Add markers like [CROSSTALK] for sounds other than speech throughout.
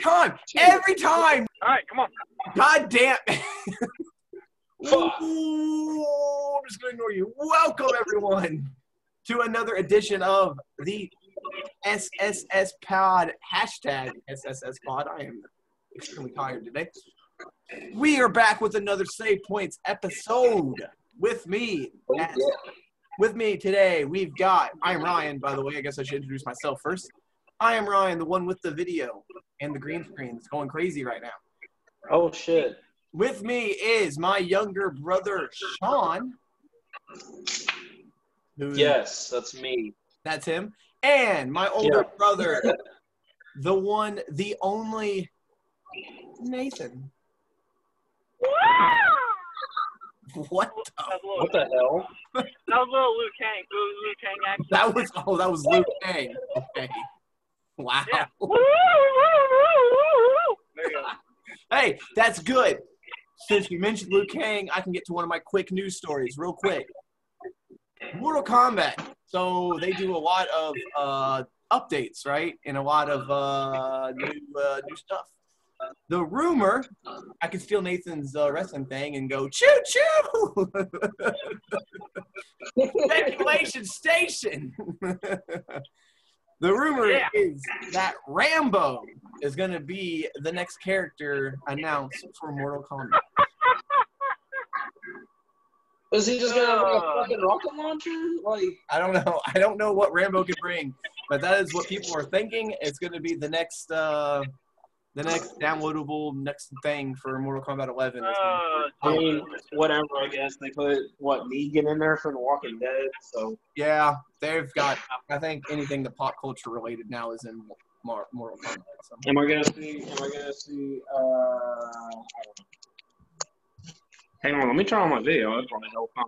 time, every time. All right, come on. God damn. Fuck. [LAUGHS] Ooh, I'm just gonna ignore you. Welcome everyone to another edition of the SSS Pod hashtag SSS Pod. I am extremely tired today. We are back with another Save Points episode. With me, oh, as- with me today, we've got. I'm Ryan, by the way. I guess I should introduce myself first. I am Ryan, the one with the video and the green screen that's going crazy right now. Oh shit. With me is my younger brother, Sean. who- Yes, that's me. That's him. And my older Yeah. brother, [LAUGHS] the one, the only Nathan. What? the- That was a little, What the hell? that was little Liu Kang, Liu, Liu Kang action. That was oh, that was Luke Kang. Okay. [LAUGHS] Wow. Yeah. There you go. [LAUGHS] Hey, that's good. Since you mentioned Luke Kang, I can get to one of my quick news stories real quick. Mortal Kombat. So they do a lot of uh, updates, right? And a lot of uh, new uh, new stuff. The rumor, I can steal Nathan's uh, wrestling thing and go choo choo. [LAUGHS] Speculation station. The rumor Yeah. is that Rambo is going to be the next character announced for Mortal Kombat. [LAUGHS] Is he just gonna bring a Uh. fucking rocket launcher? Like, I don't know. [LAUGHS] I don't know what Rambo can bring, but that is what people are thinking. It's going to be the next, uh, the next downloadable next thing for Mortal Kombat 11. It's Uh, I mean, whatever. I guess they put what Negan in there for The Walking Dead. So Yeah, they've got. I think anything that pop culture related now is in Mar- Mortal Kombat. So. am I gonna see? Am I gonna see? Uh, I don't know. Hang on, let me turn on my video. That's probably help. Huh?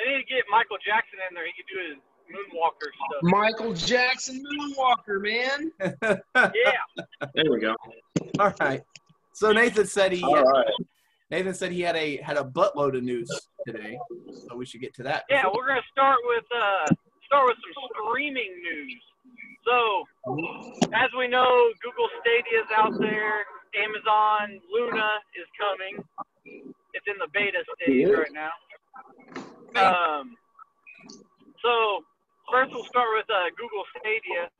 they need to get Michael Jackson in there. He could do his moonwalker stuff. Michael Jackson Moonwalker, man. [LAUGHS] Yeah. There we go. All right. So Nathan said he. All right. Nathan said he had a had a buttload of news today, so we should get to that. Yeah, we're gonna start with uh start with some streaming news. So as we know, Google Stadia is out there. Amazon Luna is coming. It's in the beta stage right now. Um, so first we'll start with uh, Google Stadia.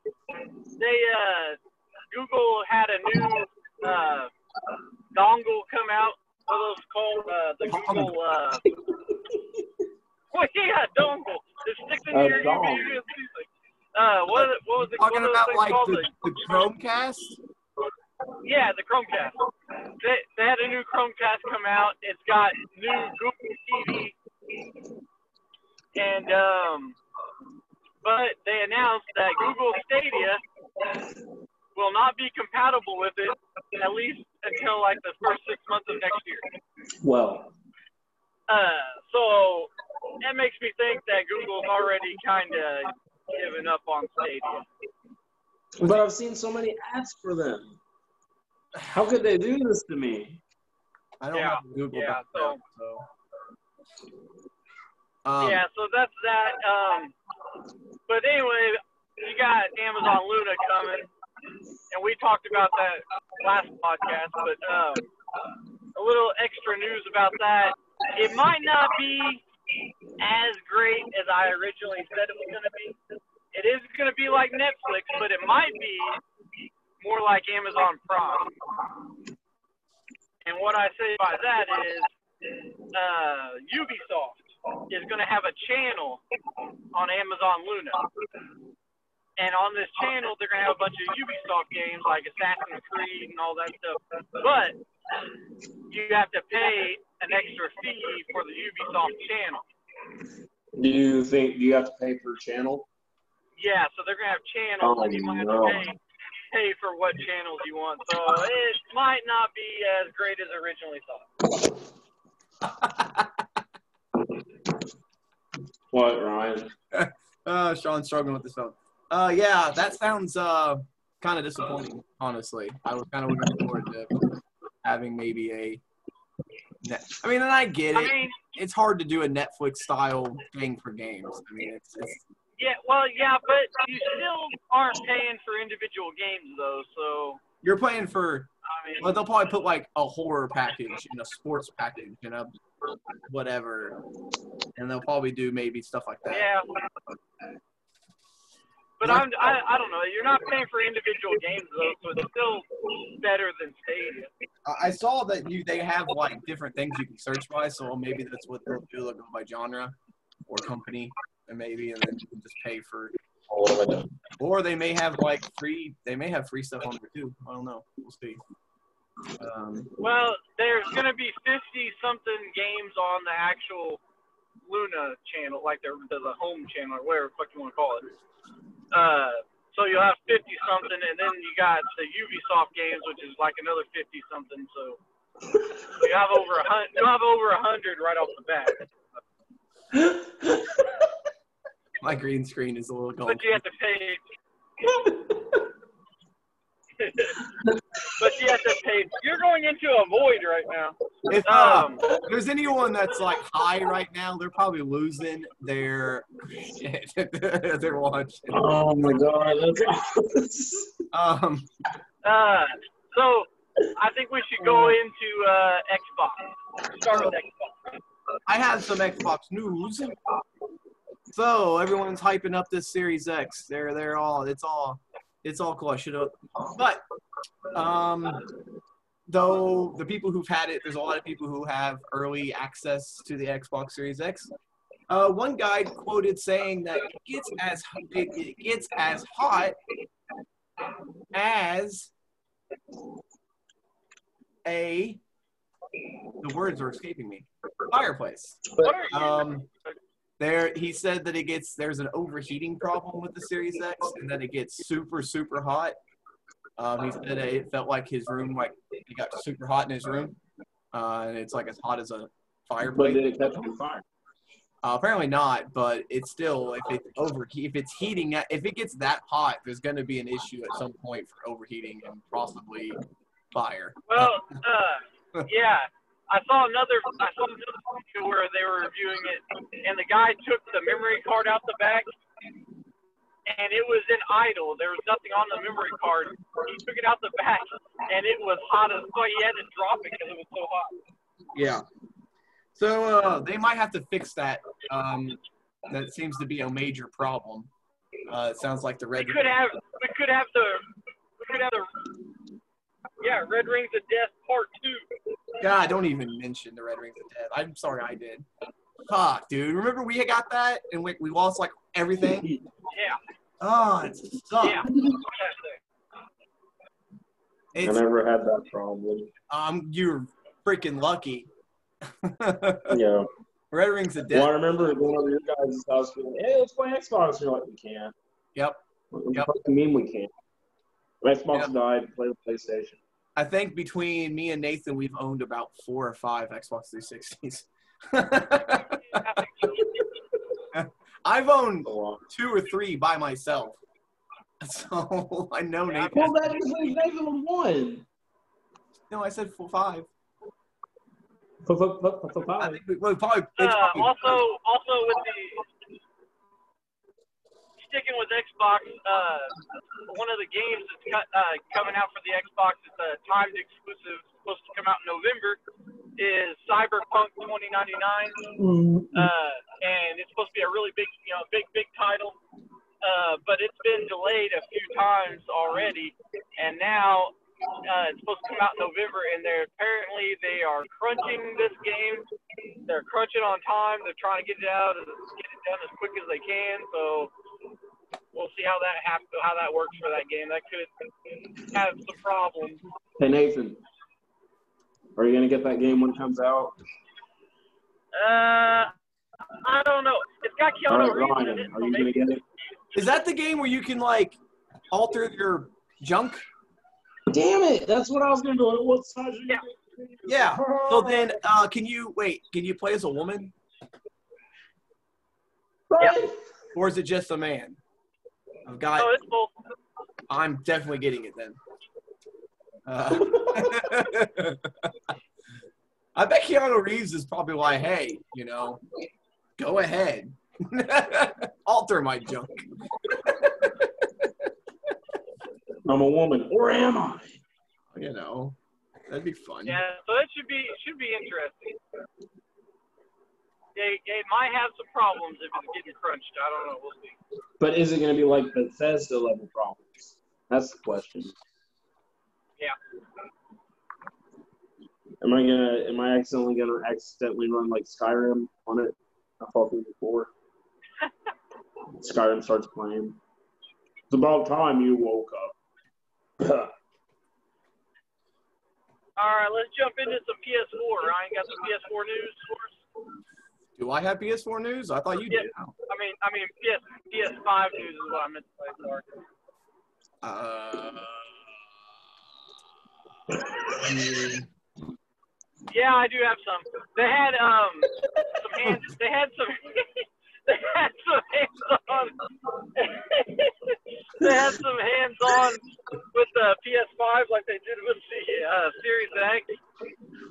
They uh, Google had a new uh, dongle come out. What those called? Uh, the Google. Uh, [LAUGHS] well, yeah, dongle. It sticks in your dongle. Uh, what, what was it? Talking what are those about like called? the, the Chromecast. Yeah, the Chromecast. They, they had a new Chromecast come out. It's got new Google TV, and um, but they announced that Google Stadia will not be compatible with it at least until like the first six months of next year. Well, Uh, so that makes me think that Google's already kind of given up on Stadia. but I've seen so many ads for them. How could they do this to me? I don't Yeah, have Google yeah, so- so. Um, yeah, so that's that. Um, but anyway, you got Amazon Luna coming, and we talked about that last podcast. But um, a little extra news about that. It might not be as great as I originally said it was going to be. It is going to be like Netflix, but it might be more like Amazon Prime. And what I say by that is uh, Ubisoft is going to have a channel on Amazon Luna. And on this channel, they're going to have a bunch of Ubisoft games like Assassin's Creed and all that stuff. But you have to pay an extra fee for the Ubisoft channel. Do you think do you have to pay per channel? Yeah, so they're going to have channels, Oh, and you might have to pay, pay for what channels you want. So it might not be as great as originally thought. [LAUGHS] What, Ryan? [LAUGHS] Uh, Sean's struggling with his phone. Uh, yeah, that sounds uh kind of disappointing. Honestly, I was kind of looking forward to having maybe a. I mean, and I get I it. mean, It's hard to do a Netflix style thing for games. I mean, it's, it's Yeah, well, yeah, but you still aren't paying for individual games though. So You're playing for I mean, well, they'll probably put like a horror package and a sports package and a whatever, and they'll probably do maybe stuff like that. yeah. But I'm, I, I don't know. You're not paying for individual games though, so it's still better than Stadia. I- I saw that you they have like different things you can search by, so maybe that's what they'll do. They'll go by genre or company, and maybe, and then you can just pay for. What have Or they may have like free. They may have free stuff on there too. I don't know. We'll see. Um, Well, there's gonna be 50 something games on the actual Luna channel, like the the, the home channel or whatever the fuck you want to call it. Uh, so you'll have 50 something, and then you got the Ubisoft games, which is like another 50 something. So you have over a hundred. You have over a hundred right off the bat. [LAUGHS] my green screen is a little gold. But you have to pay. [LAUGHS] [LAUGHS] but you have to pay. You're going into a void right now. If Um, if there's anyone that's like high right now, they're probably losing their shit. [LAUGHS] they're watching. Oh my god, that's Um, uh, so I think we should go into uh, Xbox. Start with Xbox. I have some Xbox news. So everyone's hyping up this Series X. They're they're all it's all it's all cool. I should have, but um, though the people who've had it, there's a lot of people who have early access to the Xbox Series X. Uh, one guy quoted saying that it gets as it, it gets as hot as a the words are escaping me fireplace. What are you? Um, there, he said that it gets there's an overheating problem with the Series X, and that it gets super super hot. Um, he said that it felt like his room, like he got super hot in his room, uh, and it's like as hot as a fireplace. but fireplace. did it catch on fire? Uh, apparently not, but it's still if it over if it's heating if it gets that hot, there's going to be an issue at some point for overheating and possibly fire. Well, uh, yeah. I saw another. I saw another video where they were reviewing it, and the guy took the memory card out the back, and it was in idle. There was nothing on the memory card. He took it out the back, and it was hot as fuck. He had to drop it because it was so hot. Yeah. So uh, they might have to fix that. Um, that seems to be a major problem. Uh, it sounds like the red. We could have. We could have the. We could have the. Yeah, Red Rings of Death Part Two. God, don't even mention the Red Rings of Death. I'm sorry, I did. Fuck, dude. Remember we got that and we, we lost like everything. Yeah, Oh, it sucked. yeah. I never had that problem. um, you're freaking lucky. [LAUGHS] Yeah. Red Rings of Well, I remember going over to your guys' house going, hey, let's play Xbox. And you're like, we can't. Yep. What Yep. fuck do you mean we can't? Xbox Yep. died, play the PlayStation. I think between me and Nathan, we've owned about four or five Xbox 360s. [LAUGHS] I've owned uh, two or three by myself. [LAUGHS] So I know Yeah, Nathan. well, that just leaves Nathan with one. No, I said four, five. F- f- f- f- I five. think we, well, probably, Uh, probably- also, also with the sticking with Xbox, uh, one of the games that's cut, uh, coming out for the Xbox is a timed exclusive, supposed to come out in November, is Cyberpunk 2099, uh, and it's supposed to be a really big, you know, big, big title. Uh, but it's been delayed a few times already, and now uh, it's supposed to come out in November, and they're apparently they are crunching this game. They're crunching on time. They're trying to get it out, and get it done as quick as they can. So we'll see how that hap- how that works for that game. That could have some problems. Hey, Nathan. Are you going to get that game when it comes out? Uh, I don't know. It's got All Keanu right, Reeves in it, are you going to get it? Is that the game where you can like alter your junk? Damn it! That's what I was going to do. What size are you? Yeah. Yeah. So then, uh, can you wait? Can you play as a woman, Right. or is it just a man? I've got. Oh, it's both. I'm definitely getting it then. Uh, [LAUGHS] [LAUGHS] I bet Keanu Reeves is probably like, hey, you know, go ahead. [LAUGHS] alter my junk. I'm a woman, or am I? You know, that'd be fun. Yeah, so that should be should be interesting. They, it might have some problems if it's getting crunched. I don't know. We'll see. But is it going to be like Bethesda level problems? That's the question. Yeah. Am I gonna? Am I accidentally gonna accidentally run like Skyrim on it? I thought through before. [LAUGHS] Skyrim starts playing. It's about time you woke up. [LAUGHS] All right, let's jump into some PS4. Ryan got some PS4 news for us. Do I have PS4 news? I thought you Yeah. did. I mean, I mean PS PS5 news is what I meant to say. Sorry. Uh, I mean, Yeah, I do have some. They had um some hands. They had some. [LAUGHS] they had some hands on. [LAUGHS] they had some hands on with the PS5 like they did with the uh, Series X.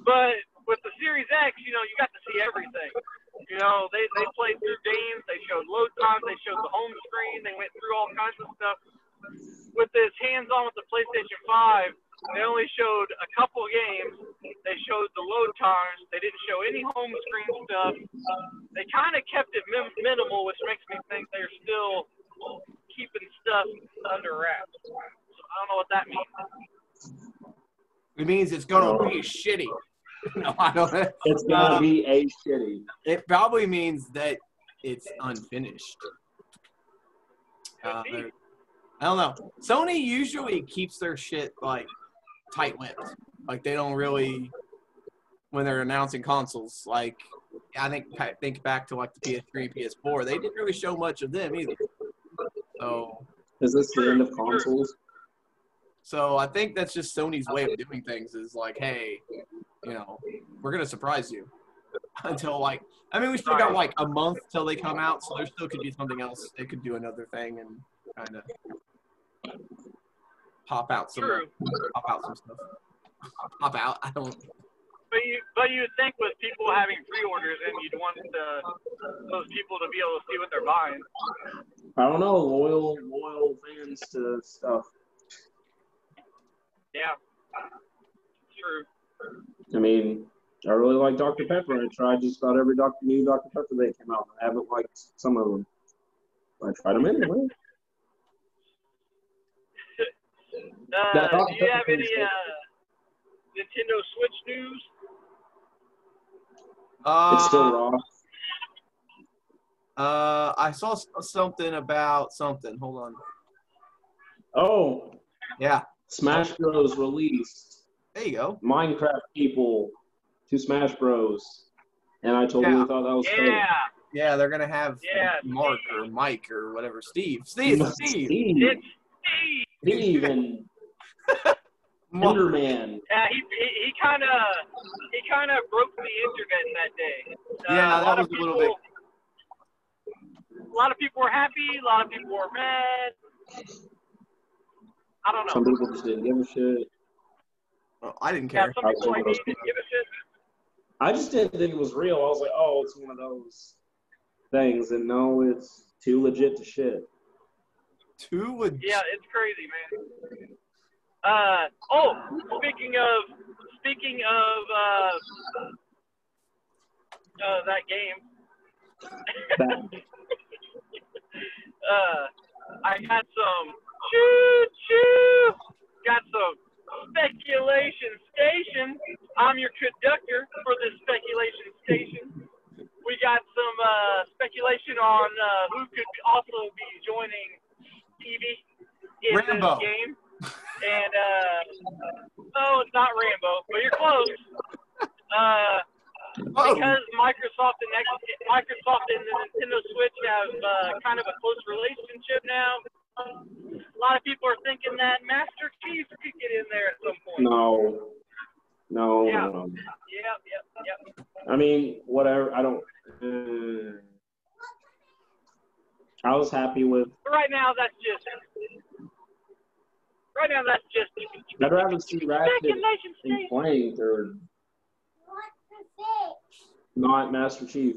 But with the Series X, you know, you got to see everything. You know, they they played through games. They showed load times. They showed the home screen. They went through all kinds of stuff. With this hands on with the PlayStation 5, they only showed a couple games. They showed the load times. They didn't show any home screen stuff. They kind of kept it min- minimal, which makes me think they're still keeping stuff under wraps. So I don't know what that means. It means it's gonna be shitty. [LAUGHS] no, I don't. [LAUGHS] it's gonna Um, be a shitty. It probably means that it's unfinished. Uh, I don't know. Sony usually keeps their shit like tight-lipped. Like they don't really when they're announcing consoles. Like I think I think back to like the PS3, PS4. They didn't really show much of them either. So Is this the end of consoles? So I think that's just Sony's way of doing things. Is like, hey, you know, we're gonna surprise you [LAUGHS] until like. I mean, we still got like a month till they come out, so there still could be something else. They could do another thing and kind of pop out some True. pop out some stuff. Pop out. I don't. But you, but you would think with people having pre-orders, and you'd want the, those people to be able to see what they're buying. I don't know. Loyal, loyal fans to stuff. Yeah. True. I mean, I really like Dr. Pepper. I tried just about every Dr. new Dr. Pepper that came out. I haven't liked some of them. I tried them anyway. [LAUGHS] Uh, That- do you have any uh, Nintendo Switch news? Uh, It's still raw. Uh, I saw something about something. Hold on. Oh, Yeah, Smash Bros. released there you go. Minecraft people to Smash Bros. And I totally Yeah. thought that was fake. Yeah. Yeah, they're gonna have Yeah, Mark or Mike or whatever. Steve. Steve. Steve. Steve, It's Steve. Steve [LAUGHS] and [LAUGHS] Mark. Enderman. Yeah, he he, he kind of he kind of broke the internet that day. Uh, Yeah, a that lot was of a people, little A lot of people were happy. A lot of people were mad. I don't know. Some people just didn't give a shit. Well, I didn't Yeah, care. some people like me didn't give a shit. I just didn't think it was real. I was like, oh, it's one of those things. And no, it's too legit to shit. Two would. Yeah, it's crazy, man. Uh oh, speaking of speaking of uh, uh that game, [LAUGHS] uh I had some choo choo, got some speculation station. I'm your conductor for this speculation station. We got some uh, speculation on uh, who could also be joining Evie in Rambo. this game. And uh, no, it's not Rambo, but you're close. Uh, Oh, because Microsoft and X- Microsoft and the Nintendo Switch have uh, kind of a close relationship now. A lot of people are thinking that Master Chief could get in there at some point. no. No, Yeah. no, no. Yep, yep, yep. I mean, whatever. I don't. Uh, I was happy with. But right now, that's just. Right now, that's just I'd rather see Ratchet speculation and stage. Clank or not Master Chief.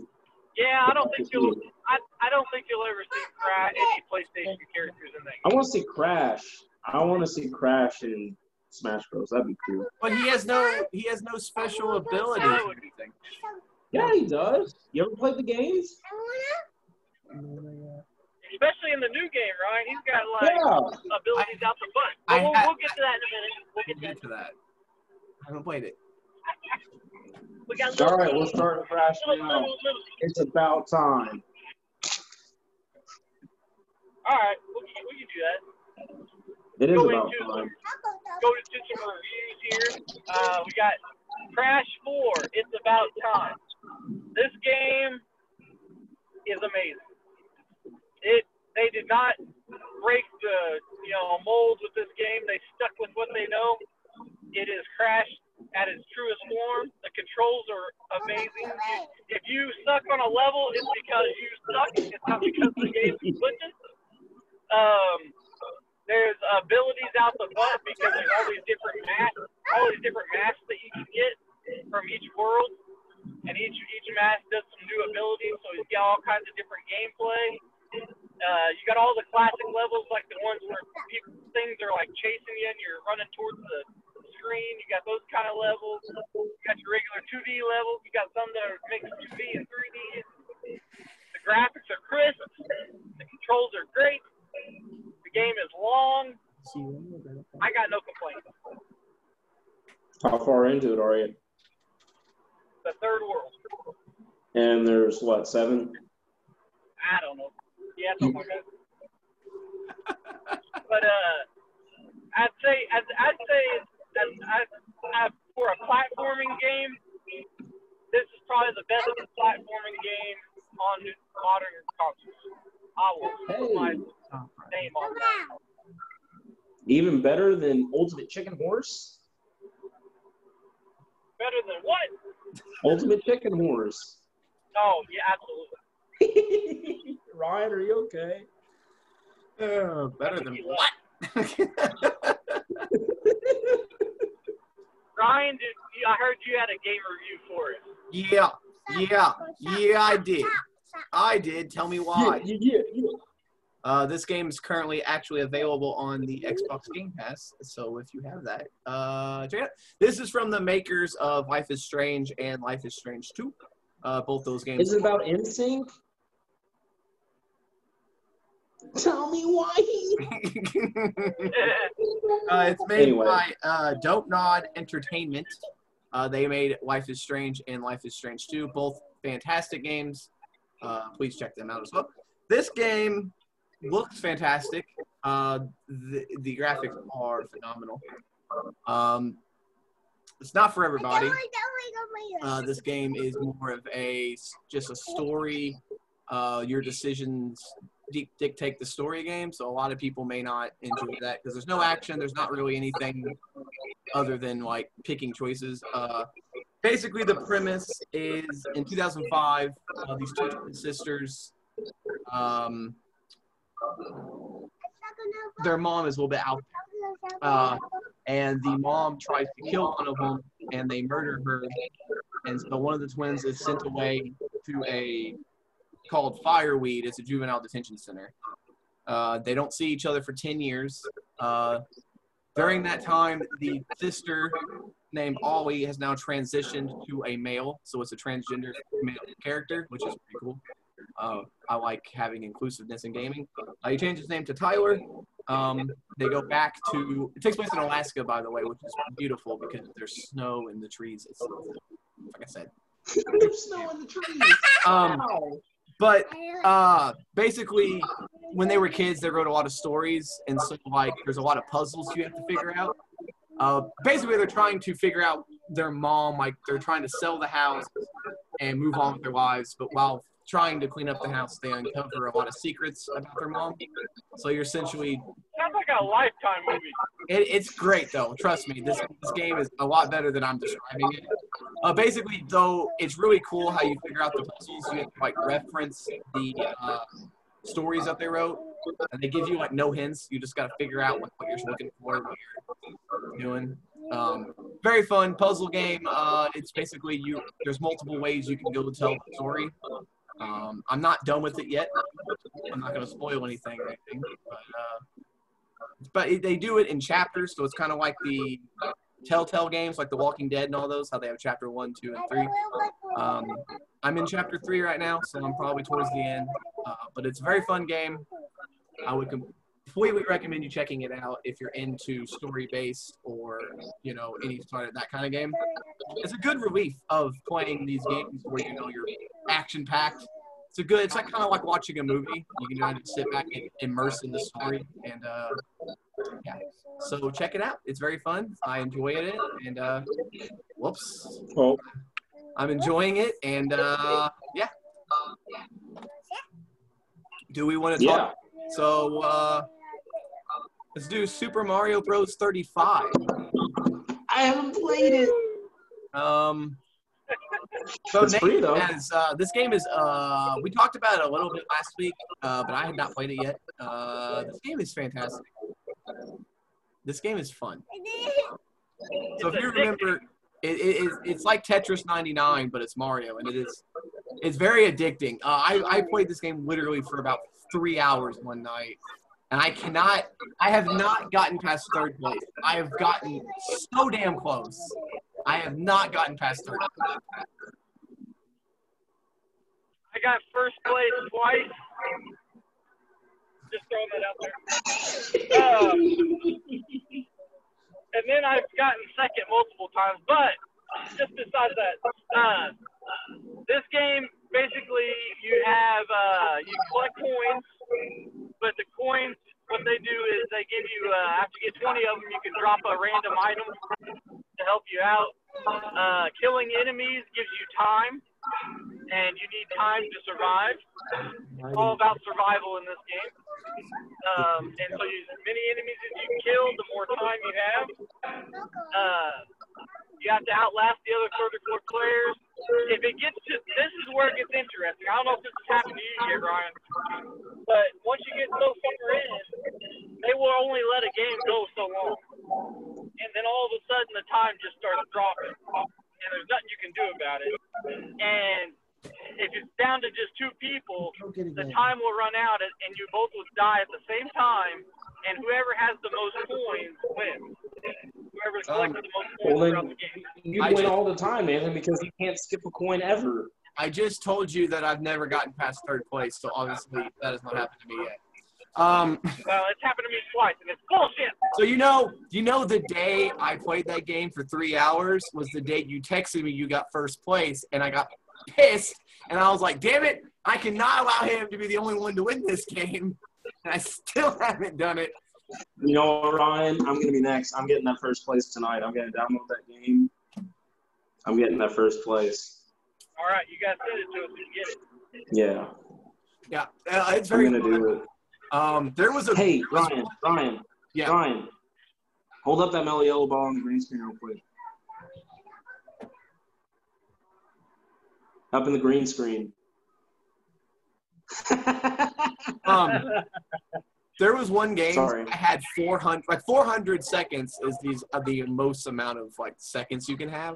Yeah, I don't think you'll. I, I don't think you'll ever see Crash any PlayStation characters in that I want to see Crash. I want to see Crash in Smash Bros. That'd be cool. But he has no he has no special abilities or anything. Yeah, he does. You ever played the games? Especially in the new game, right? He's got like Yeah. abilities out the butt. But we'll, ha- we'll get to that in a minute. We'll We'll get to that. that. I haven't played it. We got All little, we'll start Crash little, now. little, little. It's about time. All right, we can, we can do that. It is Go about into time. go into some reviews here. Uh, we got Crash 4. It's about time. This game is amazing. It they did not break the you know mold with this game. They stuck with what they know. It is Crash at its truest form. The controls are amazing. If you suck on a level, it's because you suck. It's not because the game is glitches. Um, there's abilities out the butt because there's all these different masks, all these different masks that you can get from each world, and each each mask does some new abilities. So you get all kinds of different gameplay. Uh, you got all the classic levels, like the ones where people, things are like chasing you and you're running towards the screen. You got those kind of levels. You got your regular 2D levels. You got some that are mixed 2D and 3D. The graphics are crisp. The controls are great. The game is long. I got no complaints. How far into it are you? The third world. And there's what seven? I don't know. Yeah, something like that. [LAUGHS] but uh, I'd say I'd, I'd say as, as, as for a platforming game, this is probably the best platforming game on modern consoles. I will put my name on that. Even better than Ultimate Chicken Horse? Better than what? Ultimate Chicken Horse. Oh yeah, absolutely. [LAUGHS] Ryan, are you okay? Uh, better than what? [LAUGHS] Ryan, did I heard you had a game review for it. yeah, yeah, yeah, I did. I did. Tell me why. Yeah, yeah, yeah. Uh, this game is currently actually available on the Xbox Game Pass, so if you have that, uh, check it out. This is from the makers of Life is Strange and Life is Strange 2. Uh, both those games. Is it about NSYNC? Tell me why. [LAUGHS] uh, it's made Anyway. by uh, Dontnod Entertainment. Uh, they made Life is Strange and Life is Strange 2, both fantastic games. Uh, please check them out as well. This game looks fantastic. Uh, the, the graphics are phenomenal. Um, it's not for everybody. Uh, this game is more of a just a story. Uh, your decisions dictate the story game, so a lot of people may not enjoy that because there's no action. There's not really anything other than like picking choices. Uh, basically, the premise is in 2005, uh, these two sisters. Um, their mom is a little bit out uh, and the mom tries to kill one of them, and they murder her. And so one of the twins is sent away to a called Fireweed. It's a juvenile detention center. Uh, they don't see each other for ten years. Uh, during that time, the sister named Ollie has now transitioned to a male, so it's a transgender male character, which is pretty cool. Uh, I like having inclusiveness in gaming. Uh, he changed his name to Tyler. Um, they go back to. It takes place in Alaska, by the way, which is beautiful because there's snow in the trees. It's like I said. There's snow in the trees. [LAUGHS] Um, but uh, basically, when they were kids, they wrote a lot of stories, and so like there's a lot of puzzles you have to figure out. Uh, basically, they're trying to figure out their mom. Like they're trying to sell the house and move on with their lives, but while trying to clean up the house, they uncover a lot of secrets about their mom. So you're essentially Sounds like a lifetime movie. it, it's great though. Trust me, this this game is a lot better than I'm describing it. Uh, basically, though, it's really cool how you figure out the puzzles. You have to like reference the uh, stories that they wrote, and they give you like no hints. You just got to figure out like, what you're looking for, what you're doing. Um, very fun puzzle game. Uh, it's basically you. There's multiple ways you can go to tell the story. Um, I'm not done with it yet. I'm not going to spoil anything or anything, but uh, but it- they do it in chapters, so it's kind of like the Telltale games, like The Walking Dead and all those, how they have chapter one, two, and three. Um, I'm in chapter three right now, so I'm probably towards the end. Uh, but it's a very fun game. I would completely recommend you checking it out if you're into story based or you know any sort of that kind of game. It's a good relief of playing these games where you know you're action packed. It's a good. It's like kind of like watching a movie. You can kind of sit back and immerse in the story, and uh, yeah. So check it out. It's very fun. I enjoy it, and uh, whoops, Oh, I'm enjoying it, and uh, yeah. Do we want to talk? yeah. talk? So uh, let's do Super Mario Bros. 35. I haven't played it. Um, so It's free, though. has, uh, this game is uh, we talked about it a little bit last week, uh, but I had not played it yet. Uh, this game is fantastic. This game is fun. So if you remember, it, it, it's- it's like Tetris 99, but it's Mario, and it is it's very addicting. Uh, I I played this game literally for about three hours one night, and I cannot. I have not gotten past third place. I have gotten so damn close. I have not gotten past third. Place. I got first place twice. Just throwing that out there. Um, and then I've gotten second multiple times. But just besides that, uh, this game basically you have uh, you collect coins, but the coins what they do is they give you uh, after you get 20 of them, you can drop a random item to help you out. Uh, killing enemies gives you time, and you need time to survive. It's all about survival in this game. Um, and so, you, as many enemies as you kill, the more time you have. Uh, you have to outlast the other 34 players. It gets to this is where it gets interesting. I don't know if this has happened to you yet, Ryan, but once you get so far in, they will only let a game go so long, and then all of a sudden the time just starts dropping, and there's nothing you can do about it. And if it's down to just two people, the time will run out, and you both will die at the same time, and whoever has the most coins wins. Whoever's collected the most coins Well, throughout then the game. You I win just- all the time, man, because you can't skip a coin ever. I just told you that I've never gotten past third place, so obviously that has not happened to me yet. Um, [LAUGHS] Well, it's happened to me twice, and it's bullshit. so you know, you know, the day I played that game for three hours was the day you texted me you got first place, and I got pissed, and I was like, "Damn it! I cannot allow him to be the only one to win this game." And [LAUGHS] I still haven't done it. You know what, Ryan? I'm gonna be next. I'm getting that first place tonight. I'm gonna download that game. I'm getting that first place. All right, you guys send it to us and get it. Yeah, Yeah, uh, it's I'm gonna fun. do it. Um, there was a Hey, Ryan, Ryan, Yeah. Ryan, hold up that mellow yellow ball on the green screen real quick. Up in the green screen. [LAUGHS] um, there was one game Sorry. I had 400 like 400 seconds is these are the most amount of like seconds you can have,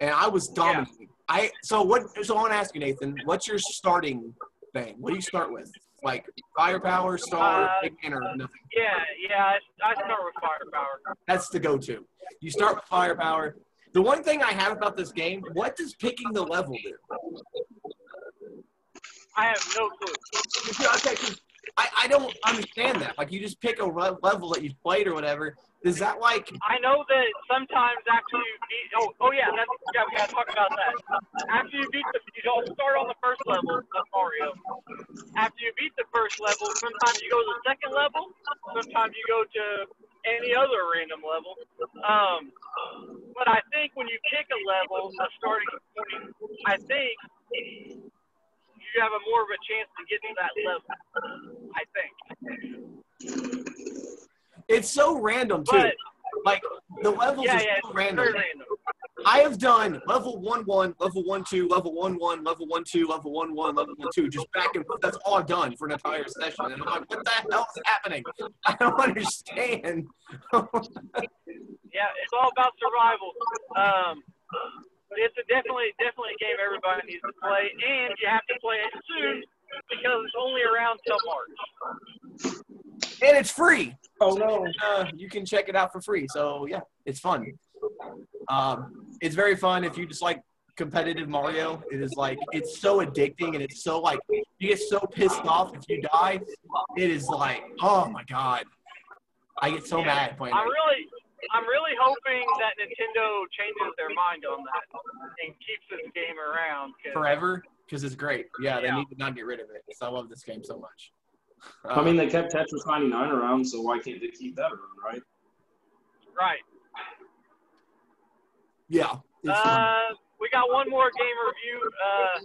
and I was dominating. I so what? So I want to ask you, Nathan, what's your starting thing? What do you start with? Like firepower, star, Uh, big man, or nothing? Yeah, yeah, I, I start with firepower. That's the go-to. You start with firepower. The one thing I have about this game, what does picking the level do? I have no clue. [LAUGHS] Okay, I, I don't understand that. Like you just pick a le- level that you've played or whatever. Is that like I know that sometimes after you beat, oh, oh yeah, that's, yeah, we gotta talk about that. After you beat the, you don't start on the first level of Mario. After you beat the first level, sometimes you go to the second level, sometimes you go to any other random level. Um, but I think when you pick a level, starting point, I think you have a more of a chance to get to that level. I think. it's so random too? But like the levels yeah, are yeah, so random. random. I have done level one one, level one two, level one one, level one two, level one one, level one two, just back and forth. That's all I've done for an entire session, and I'm like, what the hell is happening? I don't understand. [LAUGHS] Yeah, it's all about survival. Um, but it's a definitely definitely a game everybody needs to play, and you have to play it soon because it's only around till March. And it's free. Oh no. Uh, you can check it out for free. So yeah, it's fun. Um, it's very fun if you just like competitive Mario. It is like it's so addicting and it's so like you get so pissed off if you die. It is like oh my god, I get so mad playing. I'm really, I'm really hoping that Nintendo changes their mind on that and keeps this game around. 'cause- forever because it's great. Yeah, they Yeah. need to not get rid of it. 'cause I love this game so much. I mean, they kept Tetris 99 around, so why can't they keep that around, right? Right. yeah. Uh, we got one more game review. Uh,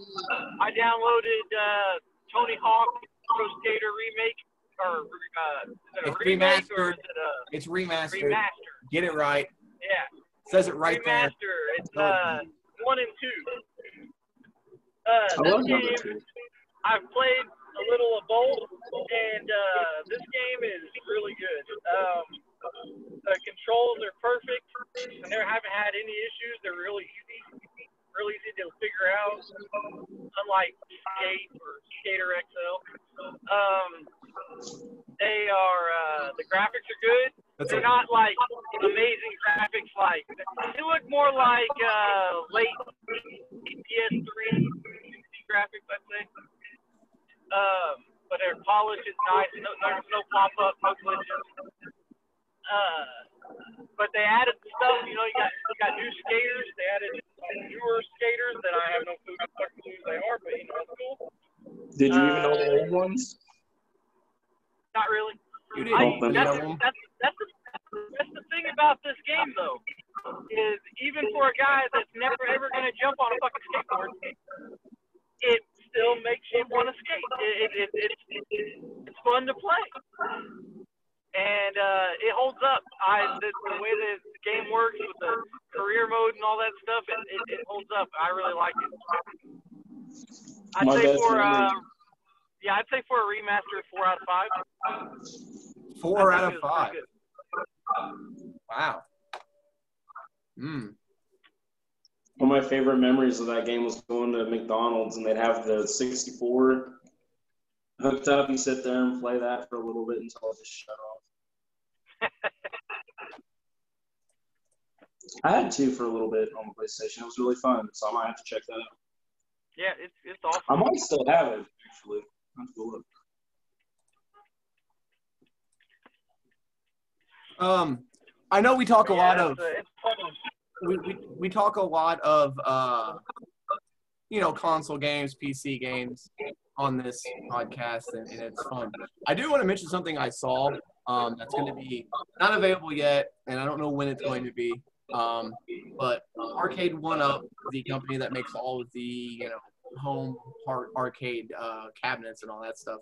I downloaded uh, Tony Hawk Pro Skater remake, or uh, is it a It's remake or is it a It's remastered. remaster? Get it right. Yeah, Says it right there. remaster. It's uh, one and two. Uh, I love this number game, two. I've played a little of both, and uh, this game is really good. Um, the controls are perfect. I never haven't had any issues. They're really easy, really easy to figure out. Unlike Skate or Skater XL, um, they are uh, the graphics are good. That's They're a, not like amazing graphics. Like they look more like uh, late PS3 graphics, I'd say. Um, but they're polished. It's nice. No, there's no pop up, no glitches. Uh, but they added stuff. You know, you got you got new skaters. They added newer skaters that I have no clue what clue they are, but you know, it's cool. Did you even know the Uh, old ones? Not really. you didn't Don't that's, know them. that's, that's, the, that's the thing about this game, though, is even for a guy that's never ever going to jump on a fucking skateboard, it still makes you want to skate. It, it, it, it's it's fun to play, and uh, it holds up. I the, the way the game works with the career mode and all that stuff, it, it, it holds up. I really like it. I'd My say for uh, yeah, I'd say for a remaster, four out of five. Four out of five. Wow. Hmm. One of my favorite memories of that game was going to McDonald's and they'd have the 64 hooked up. You sit there and play that for a little bit until it just shut off. I had two for a little bit on the PlayStation. It was really fun, so I might have to check that out. Yeah, it's it's awesome. I might still have it actually. I have to go look. Um, I know we talk a lot it's, of uh, it's fun. we, we, we talk a lot of uh, you know console games, PC games on this podcast, and, and it's fun. I do want to mention something I saw um, that's going to be not available yet, and I don't know when it's going to be. Um, but Arcade1Up, the company that makes all of the you know home ar- arcade uh, cabinets and all that stuff,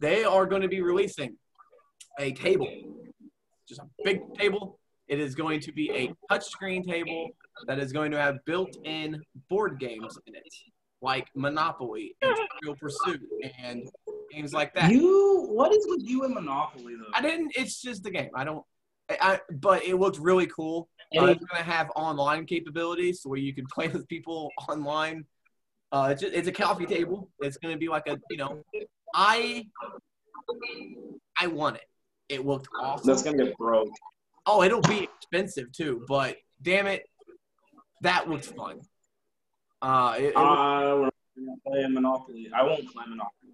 they are going to be releasing a table, just a big table it is going to be a touchscreen table that is going to have built-in board games in it, like Monopoly and Trivial Pursuit and games like that. You, what is with you and Monopoly though? I didn't. It's just the game. I don't. I, I but it looked really cool. Uh, Any- it's going to have online capabilities so where you can play with people online. Uh, it's, just, it's a coffee table. It's going to be like a you know, I I want it. It looked awesome. That's gonna get broke. Oh, it'll be expensive too, but damn it, that looks fun. Uh, it, it, Uh, we're gonna play Monopoly. I won't play Monopoly.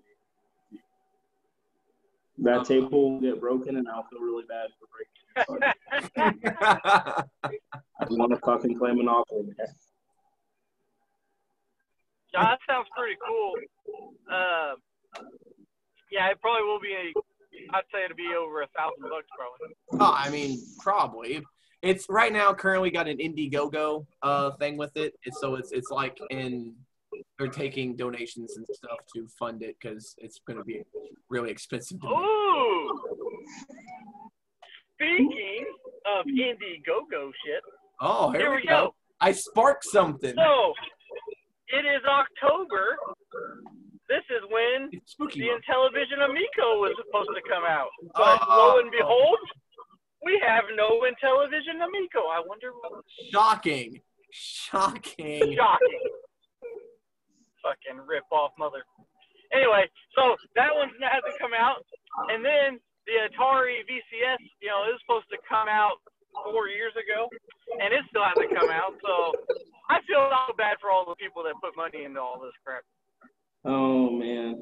That table will get broken, and I'll feel really bad for breaking. it. [LAUGHS] I want to fucking play Monopoly. Man. Yeah, that sounds pretty cool. Uh, yeah, it probably will be. A, I'd say it'll be over a thousand bucks probably. oh, I mean, probably. It's right now currently got an Indiegogo uh thing with it. It's, so it's it's like in they're taking donations and stuff to fund it because it's going to be really expensive. Ooh. Speaking of Indiegogo shit, Oh, here, here we go. I sparked something. So it is October. This is when spooky. the. Intellivision Amico was supposed to come out. But Oh. lo and behold, we have no Intellivision Amico. I wonder. What... Shocking. Shocking. Shocking. Fucking rip off mother. Anyway, so that one hasn't come out, and then the Atari VCS, you know, is supposed to come out four years ago, and it still hasn't come out. So I feel so bad for all the people that put money into all this crap. Oh man.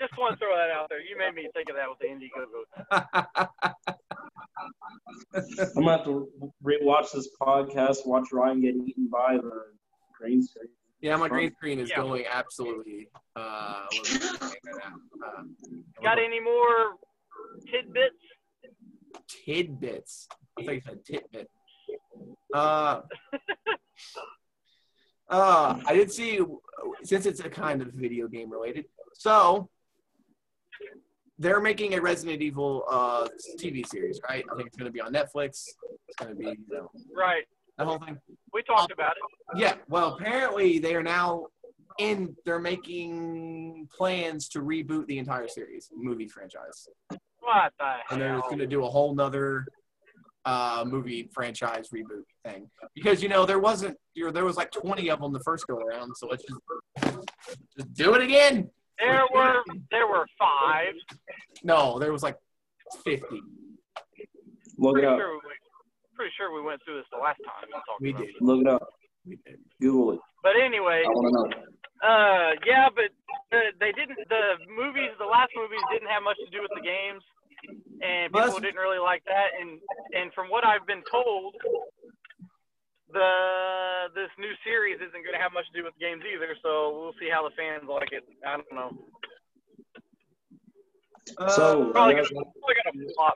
Just want to throw that out there. You made me think of that with the Indiegogo. [LAUGHS] I'm gonna have to rewatch this podcast, watch Ryan get eaten by the green screen. yeah, my green screen is Yeah. going absolutely. Uh, what was it saying right now? Uh, Got any more tidbits? tidbits. I think you said tidbit. Uh, [LAUGHS] uh, I did see since it's a kind of video game related. So they're making a Resident Evil uh, TV series, right? I think it's going to be on Netflix. It's going to be you know Right. That whole thing. We talked about it. Yeah. Well, apparently they are now in. They're making plans to reboot the entire series, movie franchise. What the hell? and they're going to do a whole nother uh, movie franchise reboot thing because you know there wasn't you know, there was like 20 of them the first go around so let's just just do it again There were there were five. no there was like 50 Look it Pretty up. sure we, pretty sure we went through this the last time we talked we about did it. Look it up. we did Google it. But anyway, I want to know. uh, yeah, but uh, they didn't. The movies, the last movies, didn't have much to do with the games, and people that's- didn't really like that. And and from what I've been told, the this new series isn't going to have much to do with the games either. So we'll see how the fans like it. I don't know. uh, So Probably gonna, probably gonna flop.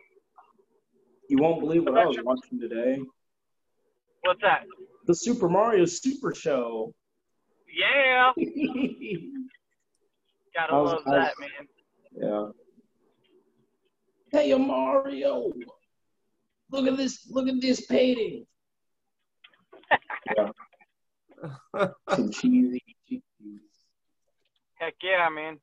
You won't believe what I was watching today. What's that? The Super Mario Super Show. Yeah, [LAUGHS] gotta was- love I was- that, man. Yeah. Hey Mario, look at this! Look at this painting. [LAUGHS] yeah. [LAUGHS] Some cheesy. cheesy. Heck yeah, man.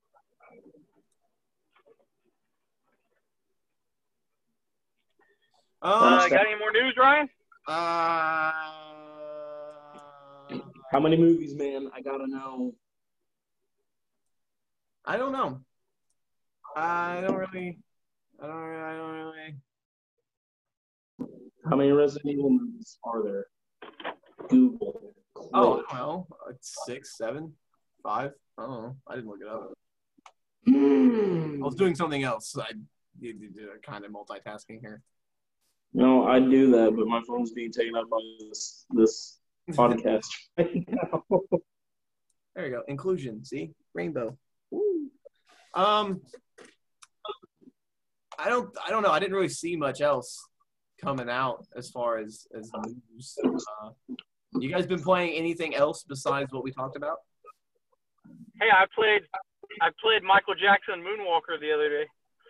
Uh, uh, got any more news, Ryan? uh, How many movies, man? I gotta know. I don't know I don't really I don't I don't really How many Resident Evil movies are there? Google. oh I don't know like six seven five I don't know I didn't look it up Hmm. I was doing something else. I did did kind of multitasking here. No, I do that, but my phone's being taken up by this this [LAUGHS] podcast right now. There you go. Inclusion. See, rainbow. Woo. Um, I don't. I don't know. I didn't really see much else coming out as far as as news. Uh, you guys been playing anything else besides what we talked about? Hey, I played I played Michael Jackson Moonwalker the other day.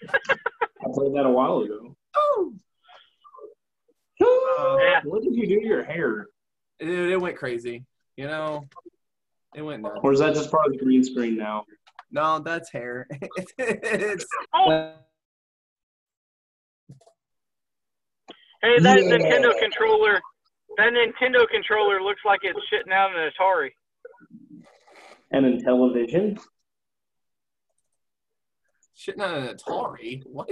[LAUGHS] I played that a while ago. Oh, Yeah. What did you do to your hair? it, it went crazy. You know, it went nuts. Or is that just part of the green screen now? No, that's hair. [LAUGHS] it's Oh, hey, that Yeah. Nintendo controller that Nintendo controller looks like it's shitting out an Atari. And in television? shitting out an Atari. What?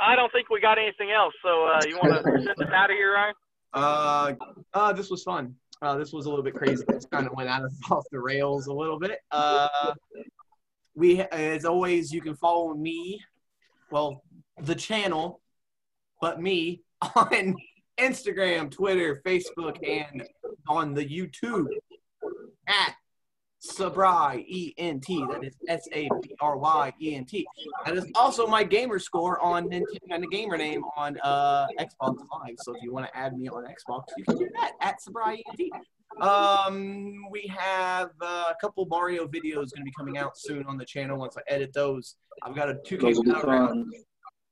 I don't think we got anything else, so uh, you want to [LAUGHS] send us out of here, Ryan? Uh, uh, this was fun. Uh, this was a little bit crazy. This kind of went out of [LAUGHS] off the rails a little bit. Uh, we, as always, you can follow me, well, the channel, but me [LAUGHS] on Instagram, Twitter, Facebook, and on the YouTube at Sabry E N T. That is S A B R Y E N T. That is also my gamer score on Nintendo and the gamer name on uh, Xbox Live. So if you want to add me on Xbox, you can do that at Sabry ENT. Um, we have uh, a couple Mario videos going to be coming out soon on the channel. Once I edit those, I've got a 2K Those Battlegrounds.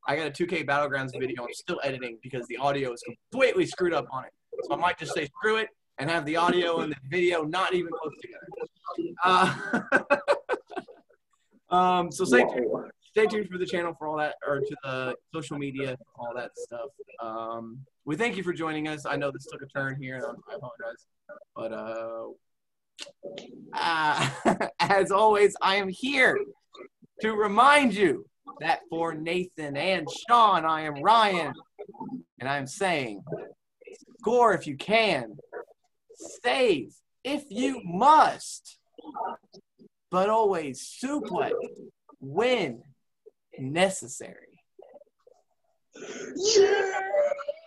I got a 2K Battlegrounds video. I'm still editing because the audio is completely screwed up on it. So I might just say screw it and have the audio and the video not even close together. Uh, [LAUGHS] um, so stay tuned, stay tuned for the channel for all that, or to the social media, all that stuff. Um, we thank you for joining us. I know this took a turn here, and I apologize. But uh, uh, [LAUGHS] as always, I am here to remind you that for Nathan and Sean, I am Ryan, and I'm saying, score if you can, save if you must, but always suplex when necessary. Yeah.